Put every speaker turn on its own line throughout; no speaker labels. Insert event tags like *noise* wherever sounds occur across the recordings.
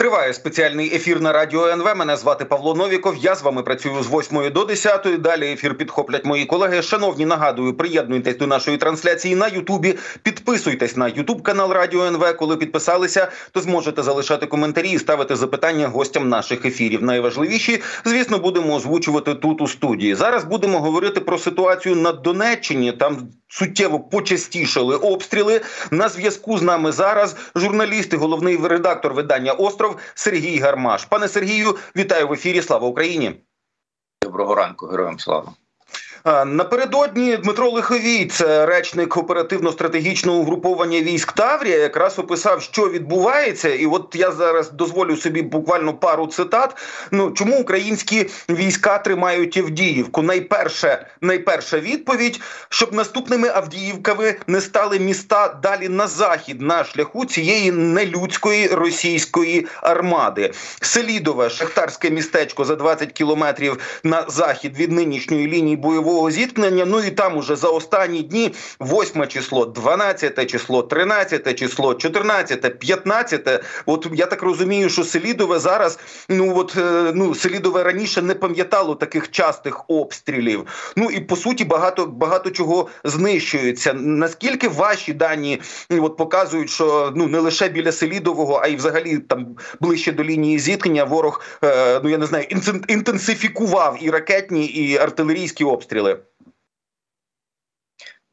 Триває спеціальний ефір на радіо НВ. Мене звати Павло Новіков. Я з вами працюю з 8 до 10. Далі ефір підхоплять мої колеги. Шановні, нагадую, приєднуйтесь до нашої трансляції на Ютубі. Підписуйтесь на Ютуб канал Радіо НВ. Коли підписалися, то зможете залишати коментарі і ставити запитання гостям наших ефірів. Найважливіші, звісно, будемо озвучувати тут у студії. Зараз будемо говорити про ситуацію на Донеччині. Там суттєво почастішали обстріли. На зв'язку з нами зараз журналіст і головний редактор видання Остров Сергій Гармаш. Пане Сергію, вітаю в ефірі. Слава Україні!
Доброго ранку, героям слава.
Напередодні Дмитро Лиховій, це речник оперативно-стратегічного угруповання військ Таврія, якраз описав, що відбувається, і от я зараз дозволю собі буквально пару цитат. Ну чому українські війська тримають Авдіївку? Найперше, найперша відповідь, щоб наступними Авдіївками не стали міста далі на захід на шляху цієї нелюдської російської армади. Селідове шахтарське містечко за 20 кілометрів на захід від нинішньої лінії бойового бойового зіткнення. Ну і там уже за останні дні 8 число, 12 число, 13 число, 14, 15. От я так розумію, що Селідове зараз. Ну от е, ну Селідове раніше не пам'ятало таких частих обстрілів. Ну і по суті багато багато чого знищується. Наскільки ваші дані от показують, що ну не лише біля Селідового, а й взагалі там ближче до лінії зіткнення ворог е, ну я не знаю інтенсифікував і ракетні, і артилерійські обстріли обстріли?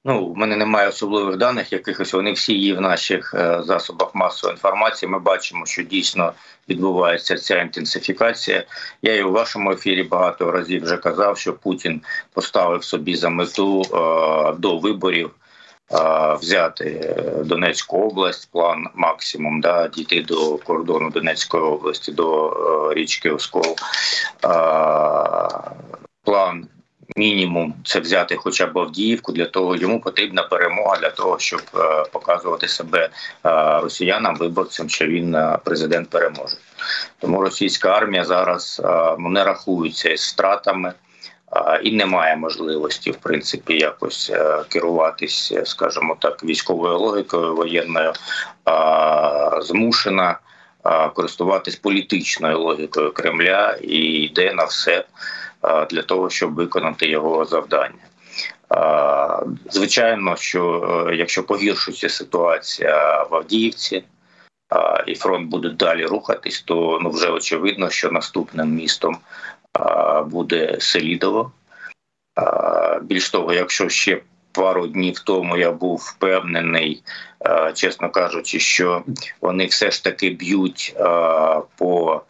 Ну, в мене немає особливих даних, якихось вони всі є в наших е, засобах масової інформації. Ми бачимо, що дійсно відбувається ця інтенсифікація. Я і у вашому ефірі багато разів вже казав, що Путін поставив собі за мету е, до виборів. Е, взяти Донецьку область, план максимум, да, дійти до кордону Донецької області, до е, річки Оскол. Мінімум це взяти хоча б Авдіївку. Для того йому потрібна перемога для того, щоб е, показувати себе е, росіянам, виборцям, що він е, президент переможе. Тому російська армія зараз ну, не рахується із втратами. І немає можливості, в принципі, якось керуватись, скажімо так, військовою логікою воєнною, змушена користуватись політичною логікою Кремля і йде на все для того, щоб виконати його завдання. Звичайно, що е, якщо погіршується ситуація в Авдіївці і фронт буде далі рухатись, то ну вже очевидно, що наступним містом буде Селідово. Більш того, якщо ще пару днів тому я був впевнений, чесно кажучи, що вони все ж таки б'ють по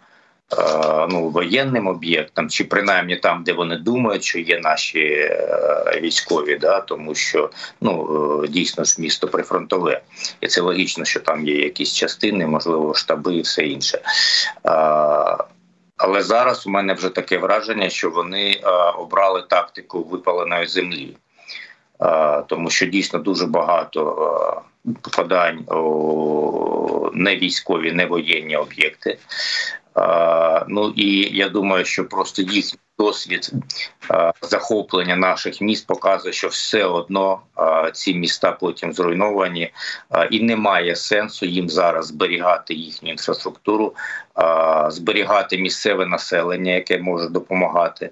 ну воєнним об'єктам, чи принаймні там, де вони думають, що є наші е, військові, да тому що ну е, дійсно ж місто прифронтове, і це логічно, що там є якісь частини, можливо, штаби і все інше. Але зараз у мене вже таке враження, що вони обрали тактику випаленої землі. Тому що дійсно дуже багато попадань у не воєнні об'єкти. Ну і я думаю, що просто їхній досвід захоплення наших міст показує, що все одно ці міста потім зруйновані, і немає сенсу їм зараз зберігати їхню інфраструктуру, зберігати місцеве населення, яке може допомагати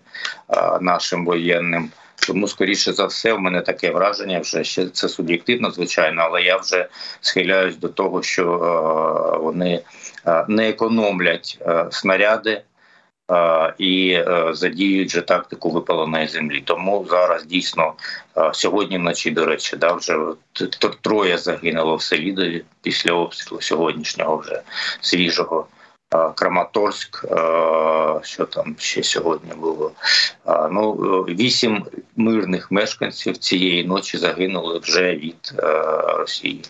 нашим воєнним. Тому, скоріше за все, в мене таке враження вже ще це суб'єктивно, звичайно, але я вже схиляюсь до того, що е, вони е, не економлять е, снаряди. І задіють же тактику випаленої землі. Тому зараз дійсно сьогодні вночі, до речі, да, вже троє загинуло в Селідові після обстрілу сьогоднішнього вже свіжого. Краматорськ, що там ще сьогодні було. Ну вісім мирних мешканців цієї ночі загинули вже від Росії.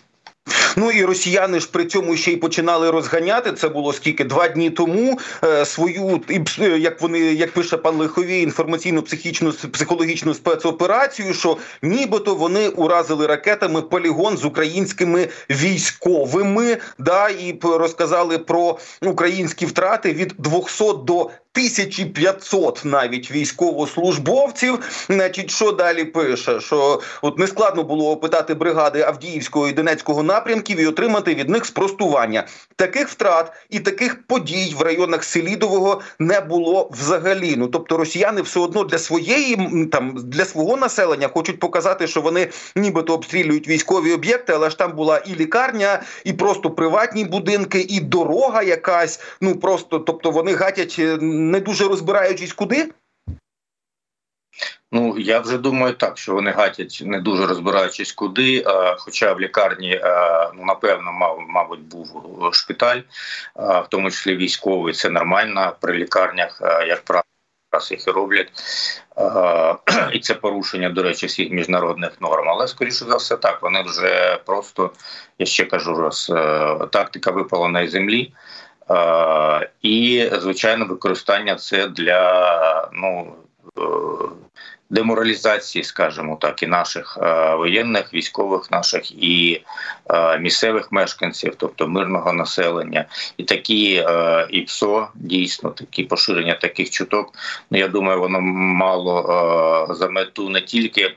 Ну і росіяни ж при цьому ще й починали розганяти. Це було скільки два дні тому. Е, свою е, як вони як пише пан Лиховій, інформаційну психічну психологічну спецоперацію, що нібито вони уразили ракетами полігон з українськими військовими. Да, і розказали про українські втрати від 200 до 1500 навіть військовослужбовців. Значить, що далі пише? Що от не складно було опитати бригади Авдіївського і Донецького напрямків і отримати від них спростування. Таких втрат і таких подій в районах Селідового не було взагалі. Ну тобто, росіяни все одно для своєї там для свого населення хочуть показати, що вони нібито обстрілюють військові об'єкти, але ж там була і лікарня, і просто приватні будинки, і дорога якась. Ну просто тобто вони гатять е, не дуже розбираючись куди.
Ну я вже думаю, так що вони гатять не дуже розбираючись куди. Хоча в лікарні ну напевно, мав мабуть, був шпиталь, в тому числі військовий. Це нормально при лікарнях, як правило. Раз їх і роблять, *clears throat* і це порушення, до речі, всіх міжнародних норм. Але скоріше за все, так вони вже просто я ще кажу раз, е, тактика випаленої землі, і звичайно, використання це для ну е, деморалізації, скажімо так, і наших е, воєнних, військових наших і е, місцевих мешканців, тобто мирного населення, і такі е, і ПСО, дійсно такі поширення таких чуток. Ну я думаю, воно мало за мету не тільки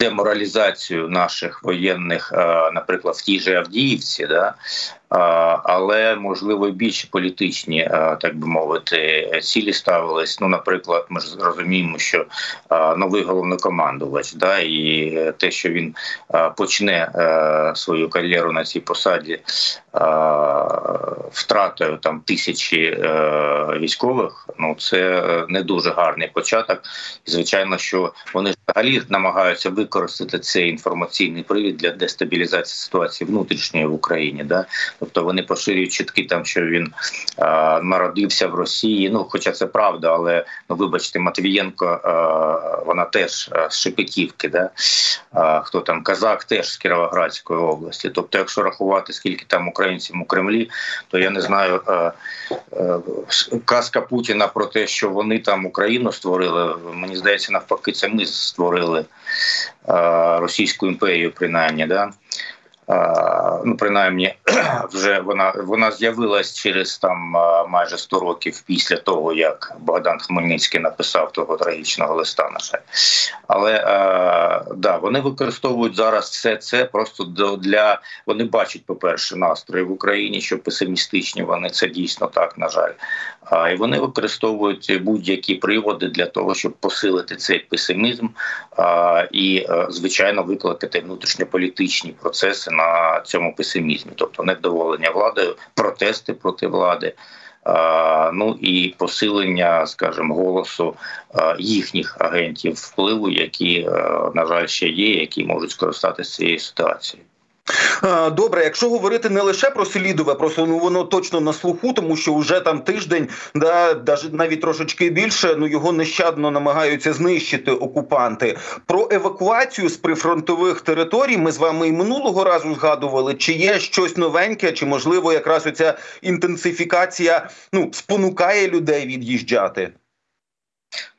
деморалізацію наших воєнних, наприклад, в тій же Авдіївці, да але можливо більш політичні, так би мовити, цілі ставились. Ну, наприклад, ми ж розуміємо, що новий головнокомандувач, да, і те, що він почне свою кар'єру на цій посаді втратою там тисячі військових, ну це не дуже гарний початок. І звичайно, що вони взагалі намагаються використати цей інформаційний привід для дестабілізації ситуації внутрішньої в Україні. Да? Тобто вони поширюють чітки там, що він а, народився в Росії. Ну, хоча це правда, але ну вибачте, Матвієнко а, вона теж з Шепетівки, да а, хто там казак, теж з Кіровоградської області. Тобто, якщо рахувати скільки там українців у Кремлі, то я не знаю казка Путіна про те, що вони там Україну створили. Мені здається, навпаки, це ми створили Російську імперію, принаймні, да ну принаймні, *clears throat* вже вона вона з'явилась через там майже 100 років після того, як Богдан Хмельницький написав того трагічного листа. На жаль, але да, вони використовують зараз все це просто для вони бачать, по перше, настрої в Україні, що песимістичні. Вони це дійсно так, на жаль. А і вони використовують будь-які приводи для того, щоб посилити цей песимізм а, і, звичайно, викликати внутрішньополітичні процеси на цьому песимізмі, тобто невдоволення владою, протести проти влади. Ну і посилення, скажімо, голосу їхніх агентів впливу, які на жаль ще є, які можуть скористатися цією ситуацією.
Добре, якщо говорити не лише про Селідове, просто ну воно точно на слуху, тому що вже там тиждень, да навіть трошечки більше, ну його нещадно намагаються знищити окупанти. Про евакуацію з прифронтових територій ми з вами і минулого разу згадували. Чи є щось новеньке, чи можливо якраз оця інтенсифікація ну спонукає людей від'їжджати?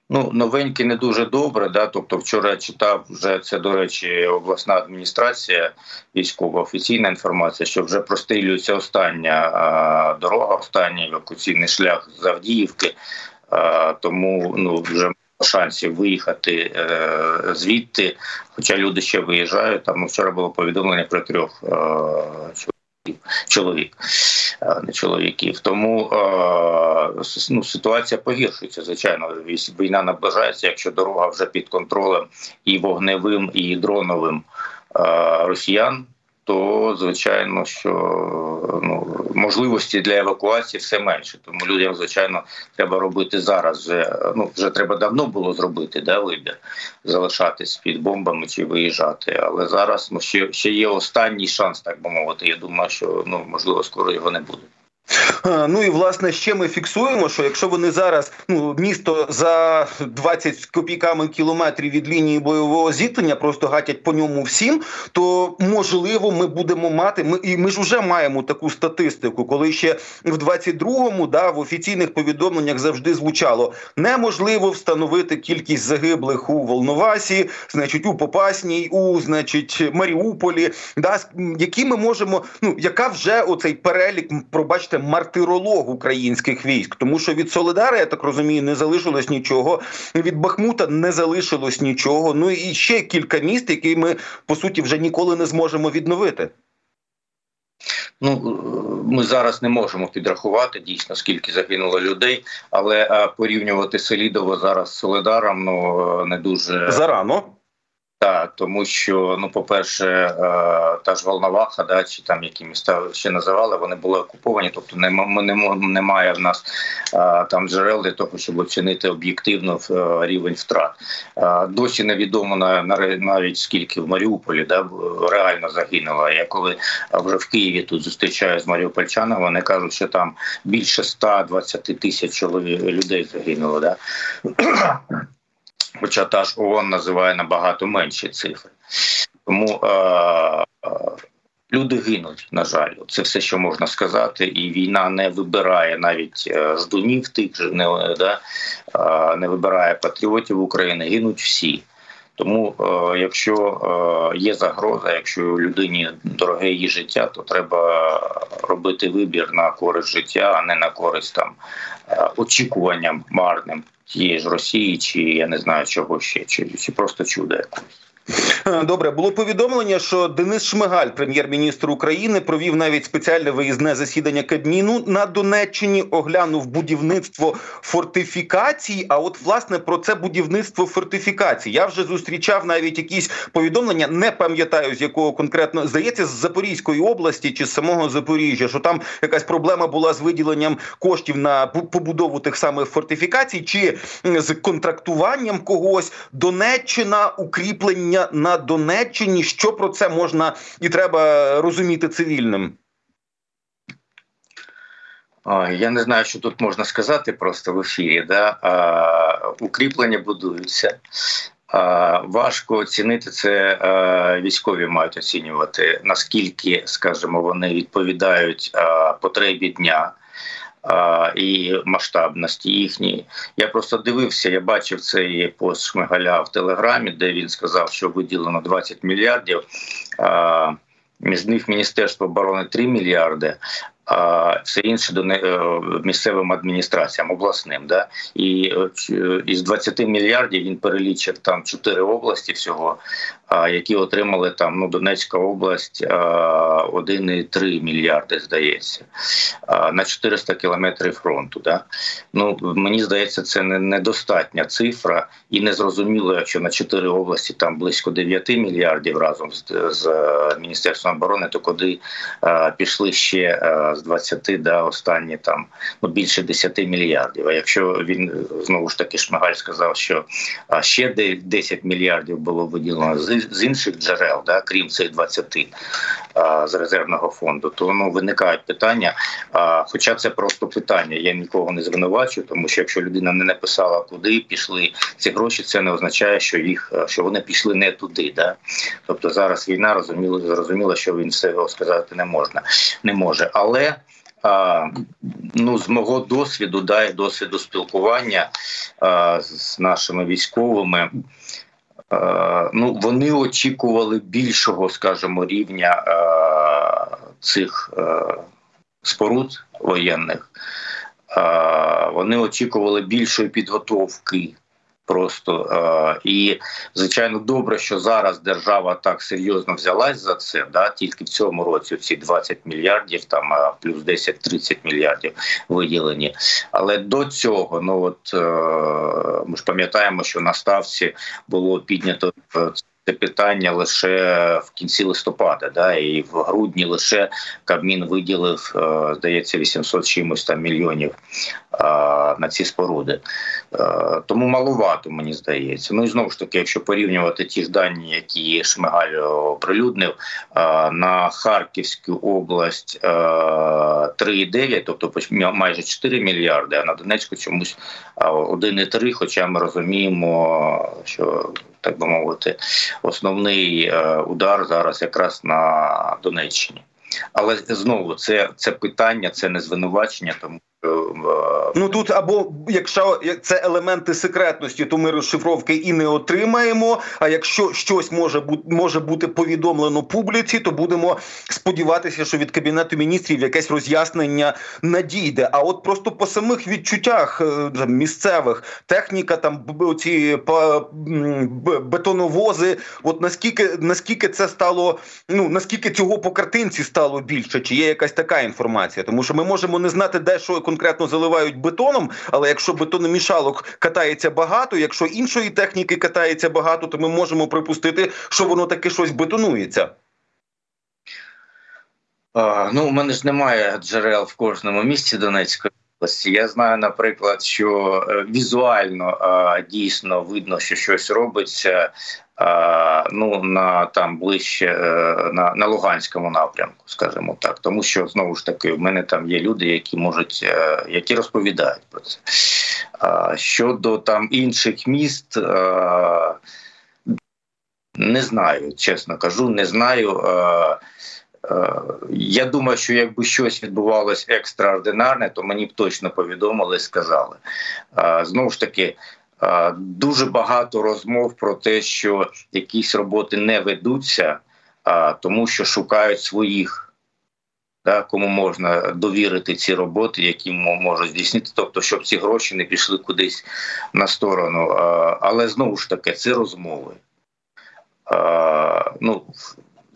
Ну, новенькі не дуже добре. Да? Тобто, вчора я читав вже це, до речі, обласна адміністрація, військова офіційна інформація, що вже прострілюється остання а, дорога, останній евакуаційний шлях з Авдіївки, а, тому ну вже шансів виїхати е, звідти. Хоча люди ще виїжджають. Там вчора було повідомлення про трьох е, чоловік, не чоловіків. Тому ну, ситуація погіршується. Звичайно, війна наближається, якщо дорога вже під контролем і вогневим, і дроновим росіян то звичайно, що ну можливості для евакуації все менше. Тому людям, звичайно, треба робити зараз. Вже ну вже треба давно було зробити, да, вибір залишатись під бомбами чи виїжджати. Але зараз ну ще ще є останній шанс, так би мовити. Я думаю, що ну можливо скоро його не буде.
Ну і власне ще ми фіксуємо, що якщо вони зараз ну місто за 20 копійками кілометрів від лінії бойового зіткнення просто гатять по ньому всім, то можливо ми будемо мати. Ми і ми ж вже маємо таку статистику, коли ще в 22-му, да в офіційних повідомленнях завжди звучало неможливо встановити кількість загиблих у Волновасі, значить у Попасній, у значить Маріуполі, да які ми можемо. Ну яка вже оцей перелік, пробачте, мартиролог українських військ, тому що від Солидара, я так розумію, не залишилось нічого. Від Бахмута не залишилось нічого. Ну і ще кілька міст, які ми по суті вже ніколи не зможемо відновити.
Ну ми зараз не можемо підрахувати дійсно скільки загинуло людей, але порівнювати Селідово зараз з Солидаром ну не дуже
зарано.
Так, тому що ну, по-перше, е, та ж Волноваха, да, чи там які міста ще називали, вони були окуповані. Тобто, не не, немає в нас е, там джерел для того, щоб оцінити об'єктивно е, рівень втрат. Досі невідомо навіть скільки в Маріуполі да реально загинуло. Я коли вже в Києві тут зустрічаю з Маріупольчанами, вони кажуть, що там більше 120 тисяч людей загинуло. Да? Хоча та ж ООН називає набагато менші цифри. Тому е, е, люди гинуть, на жаль, це все, що можна сказати, і війна не вибирає навіть е, ждунів тих же не, да, е, не вибирає патріотів України, гинуть всі. Тому, е, якщо е, є загроза, якщо людині дороге її життя, то треба робити вибір на користь життя, а не на користь там е, очікуванням марним тієї ж Росії, чи я не знаю чого ще, чи, чи просто чудо якось. *laughs*
Добре, було повідомлення, що Денис Шмигаль, прем'єр-міністр України, провів навіть спеціальне виїзне засідання Кабміну на Донеччині, оглянув будівництво фортифікацій. А от власне про це будівництво фортифікацій я вже зустрічав навіть якісь повідомлення. Не пам'ятаю з якого конкретно здається з Запорізької області чи з самого Запоріжжя, що там якась проблема була з виділенням коштів на побудову тих самих фортифікацій, чи з контрактуванням когось. Донеччина укріплення рішення на Донеччині. Що про це можна і треба розуміти цивільним?
Я не знаю, що тут можна сказати просто в ефірі. Да? Укріплення будуються. Важко оцінити це. Військові мають оцінювати наскільки, скажімо, вони відповідають потребі дня і масштабності їхньої. Я просто дивився, я бачив цей пост Шмигаля в Телеграмі, де він сказав, що виділено 20 мільярдів. Між них Міністерство оборони 3 мільярди, а все інше до е, місцевим адміністраціям обласним. Да? І е, із 20 мільярдів він перелічив там 4 області всього, які отримали там ну Донецька область 1,3 мільярди, здається, на 400 кілометрів фронту. Да? Ну мені здається, це недостатня цифра, і не зрозуміло, якщо на 4 області там близько 9 мільярдів разом з, з міністерством оборони, то куди пішли ще з 20 да, останні там ну більше 10 мільярдів. А якщо він знову ж таки Шмигаль сказав, що ще 10 мільярдів було виділено з з інших джерел, да, крім цих 20 а, з резервного фонду, то ну виникають питання. А, Хоча це просто питання. Я нікого не звинувачу, тому що якщо людина не написала, куди пішли ці гроші, це не означає, що їх що вони пішли не туди. Да? Тобто зараз війна розуміло, зрозуміло, що він все сказати не можна, не може, але. А, ну, з мого досвіду, да, і досвіду спілкування а, з нашими військовими, ну вони очікували більшого, скажімо, рівня е, цих е, споруд воєнних. Вони очікували більшої підготовки Просто е, і звичайно добре, що зараз держава так серйозно взялась за це. Да, тільки в цьому році ці 20 мільярдів, там плюс 10-30 мільярдів виділені. Але до цього, ну от е, ми ж пам'ятаємо, що на ставці було піднято це питання лише в кінці листопада, да, і в грудні лише Кабмін виділив, е, здається, 800 чимось там мільйонів на ці споруди. Е, тому малувато, мені здається. Ну і знову ж таки, якщо порівнювати ті ж дані, які Шмигаль оприлюднив е, на Харківську область 3,9, тобто майже 4 мільярди, а на Донецьку чомусь 1,3, Хоча ми розуміємо, що так би мовити, основний е, удар зараз якраз на Донеччині. Але знову це це питання, це не звинувачення, тому
ну тут або якщо це елементи секретності, то ми розшифровки і не отримаємо. А якщо щось може бути може бути повідомлено публіці, то будемо сподіватися, що від кабінету міністрів якесь роз'яснення надійде. А от просто по самих відчуттях е, місцевих техніка, там ці бетоновози, от наскільки наскільки це стало, ну наскільки цього по картинці стало більше, чи є якась така інформація, тому що ми можемо не знати, де що конкретно заливають бетоном, але якщо бетономішалок катається багато, якщо іншої техніки катається багато, то ми можемо припустити, що воно таки щось бетонується.
А, ну, у мене ж немає джерел в кожному місці Донецької. Я знаю, наприклад, що е, візуально дійсно видно, що щось робиться ну на там ближче е, на на Луганському напрямку, скажімо так, тому що знову ж таки в мене там є люди, які можуть е, які розповідають про це. Щодо там інших міст. Не знаю, чесно кажу, не знаю. Я думаю, що якби щось відбувалось екстраординарне, то мені б точно повідомили, і сказали. Знову ж таки, Дуже багато розмов про те, що якісь роботи не ведуться, тому що шукають своїх, кому можна довірити ці роботи, які можуть здійснити, тобто, щоб ці гроші не пішли кудись на сторону. Але знову ж таки, це розмови. Ну,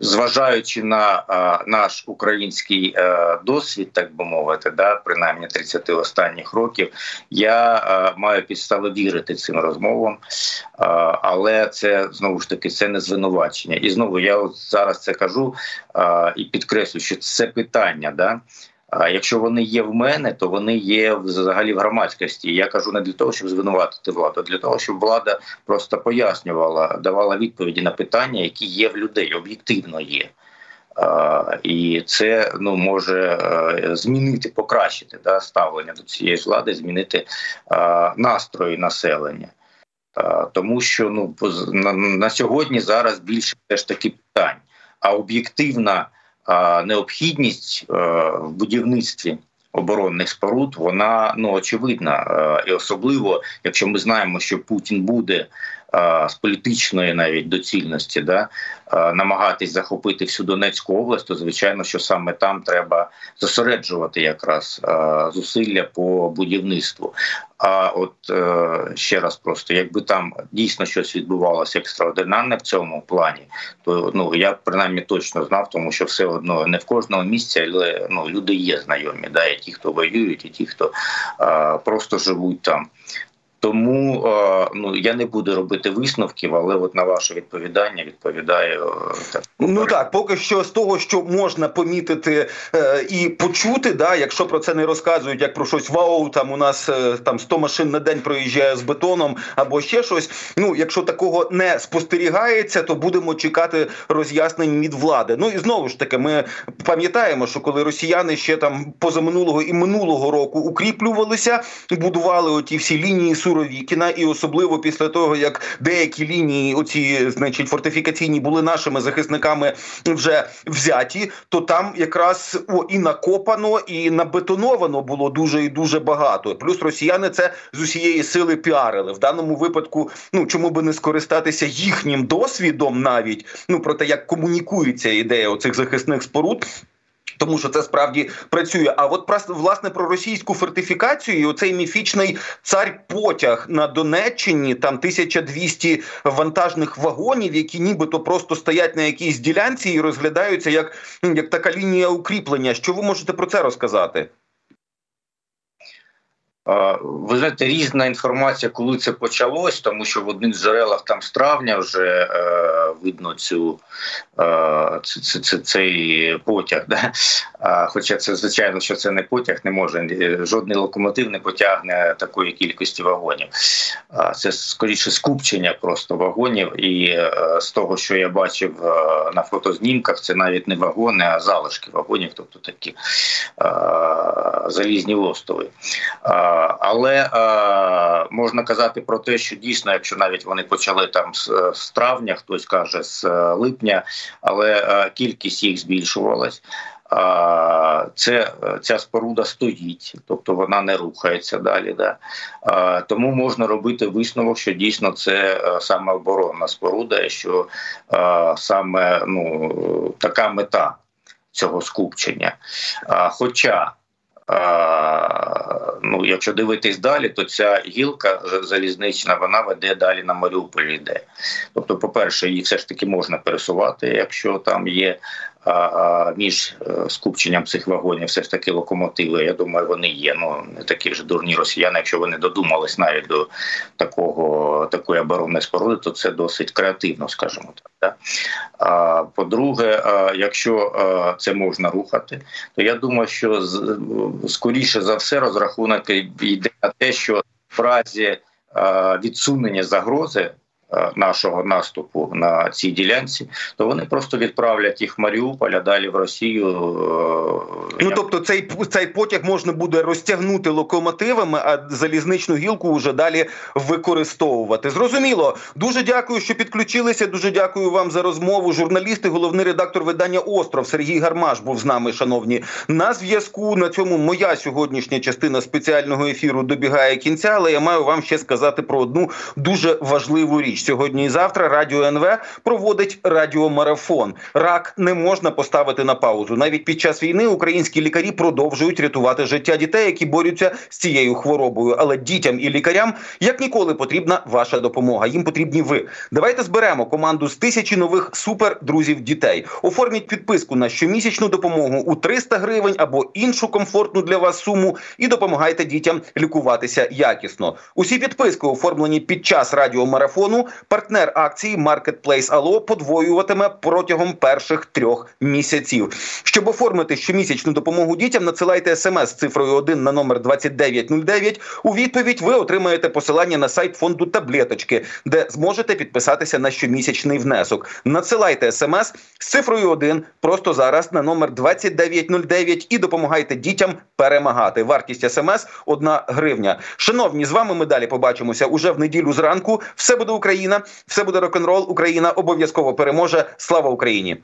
зважаючи на а, наш український а, е, досвід, так би мовити, да, принаймні 30 останніх років, я а, маю підстави вірити цим розмовам, а, але це знову ж таки це не звинувачення. І знову я от зараз це кажу а, і підкреслю, що це питання. да, а якщо вони є в мене, то вони є взагалі в громадськості. Я кажу не для того, щоб звинуватити владу, а для того, щоб влада просто пояснювала, давала відповіді на питання, які є в людей, об'єктивно є. Uh, і це ну може uh, змінити, покращити да, ставлення до цієї влади, змінити uh, настрої населення, тому що ну на, на сьогодні зараз більше теж таки питань, а об'єктивна необхідність е, в будівництві оборонних споруд вона ну очевидна, е, і особливо якщо ми знаємо, що Путін буде з політичної навіть доцільності, да намагатись захопити всю Донецьку область, то звичайно, що саме там треба зосереджувати якраз зусилля по будівництву. А от е, ще раз, просто якби там дійсно щось відбувалося екстраординарне в цьому плані, то ну я принаймні точно знав, тому що все одно не в кожному місці, але ну люди є знайомі, да, і ті, хто воюють, і ті, хто е, просто живуть там. Тому е, ну я не буду робити висновків, але от на ваше відповідання відповідаю
е, так. Ну так, поки що з того, що можна помітити е, і почути, да, якщо про це не розказують, як про щось вау, там у нас там 100 машин на день проїжджає з бетоном або ще щось. Ну, якщо такого не спостерігається, то будемо чекати роз'яснень від влади. Ну і знову ж таки, ми пам'ятаємо, що коли росіяни ще там позаминулого і минулого року укріплювалися, будували оті всі лінії. Суровікіна, і особливо після того, як деякі лінії, оці значить фортифікаційні, були нашими захисниками вже взяті, то там якраз о і накопано, і набетоновано було дуже і дуже багато. Плюс росіяни це з усієї сили піарили в даному випадку. Ну чому би не скористатися їхнім досвідом, навіть ну про те, як комунікується ідея оцих захисних споруд. Тому що це справді працює. А от власне про російську фортифікацію оцей міфічний цар потяг на Донеччині, там 1200 вантажних вагонів, які нібито просто стоять на якійсь ділянці і розглядаються як, як така лінія укріплення. Що ви можете про це розказати?
Ви знаєте, різна інформація, коли це почалось, тому що в одних джерелах там з травня вже е, видно цю е, ц, ц, цей потяг. Да? А, Хоча це звичайно, що це не потяг, не може жодний локомотив не потягне такої кількості вагонів. А це скоріше скупчення просто вагонів. І е, з того, що я бачив е, на фотознімках, це навіть не вагони, а залишки вагонів, тобто такі е, залізні лостови. Але можна казати про те, що дійсно, якщо навіть вони почали там з, з травня, хтось каже з липня, але кількість їх збільшувалась. Це ця споруда стоїть, тобто вона не рухається далі. Да? Тому можна робити висновок, що дійсно це саме оборонна споруда, що саме ну така мета цього скупчення. Хоча ну, якщо дивитись далі, то ця гілка залізнична вона веде далі на Маріуполь йде. Тобто, по-перше, її все ж таки можна пересувати, якщо там є між е, скупченням цих вагонів все ж таки локомотиви. Я думаю, вони є. Ну не такі ж дурні росіяни. Якщо вони додумались навіть до такого такої оборонної споруди, то це досить креативно, скажімо так. Да? А по-друге, якщо це можна рухати, то я думаю, що скоріше за все розрахунок йде на те, що в разі відсунення загрози. Е, нашого наступу на цій ділянці, то вони просто відправлять їх в Маріуполь, а далі в Росію.
Е, ну тобто, цей цей потяг можна буде розтягнути локомотивами, а залізничну гілку вже далі використовувати. Зрозуміло. Дуже дякую, що підключилися. Дуже дякую вам за розмову. Журналісти, головний редактор видання Остров Сергій Гармаш був з нами, шановні. На зв'язку на цьому моя сьогоднішня частина спеціального ефіру добігає кінця, але я маю вам ще сказати про одну дуже важливу річ сьогодні і завтра радіо НВ проводить радіомарафон. Рак не можна поставити на паузу. Навіть під час війни українські лікарі продовжують рятувати життя дітей, які борються з цією хворобою. Але дітям і лікарям як ніколи потрібна ваша допомога. Їм потрібні ви. Давайте зберемо команду з тисячі нових супердрузів дітей. Оформіть підписку на щомісячну допомогу у 300 гривень або іншу комфортну для вас суму і допомагайте дітям лікуватися якісно. Усі підписки оформлені під час радіомарафону партнер акції Marketplace Allo подвоюватиме протягом перших трьох місяців. Щоб оформити щомісячну допомогу дітям, надсилайте смс цифрою 1 на номер 2909. У відповідь ви отримаєте посилання на сайт фонду таблеточки, де зможете підписатися на щомісячний внесок. Надсилайте смс з цифрою 1 просто зараз на номер 2909 і допомагайте дітям перемагати. Вартість смс 1 гривня. Шановні, з вами ми далі побачимося уже в неділю зранку. Все буде Україна. Україна, все буде рок н рол Україна обов'язково переможе. Слава Україні!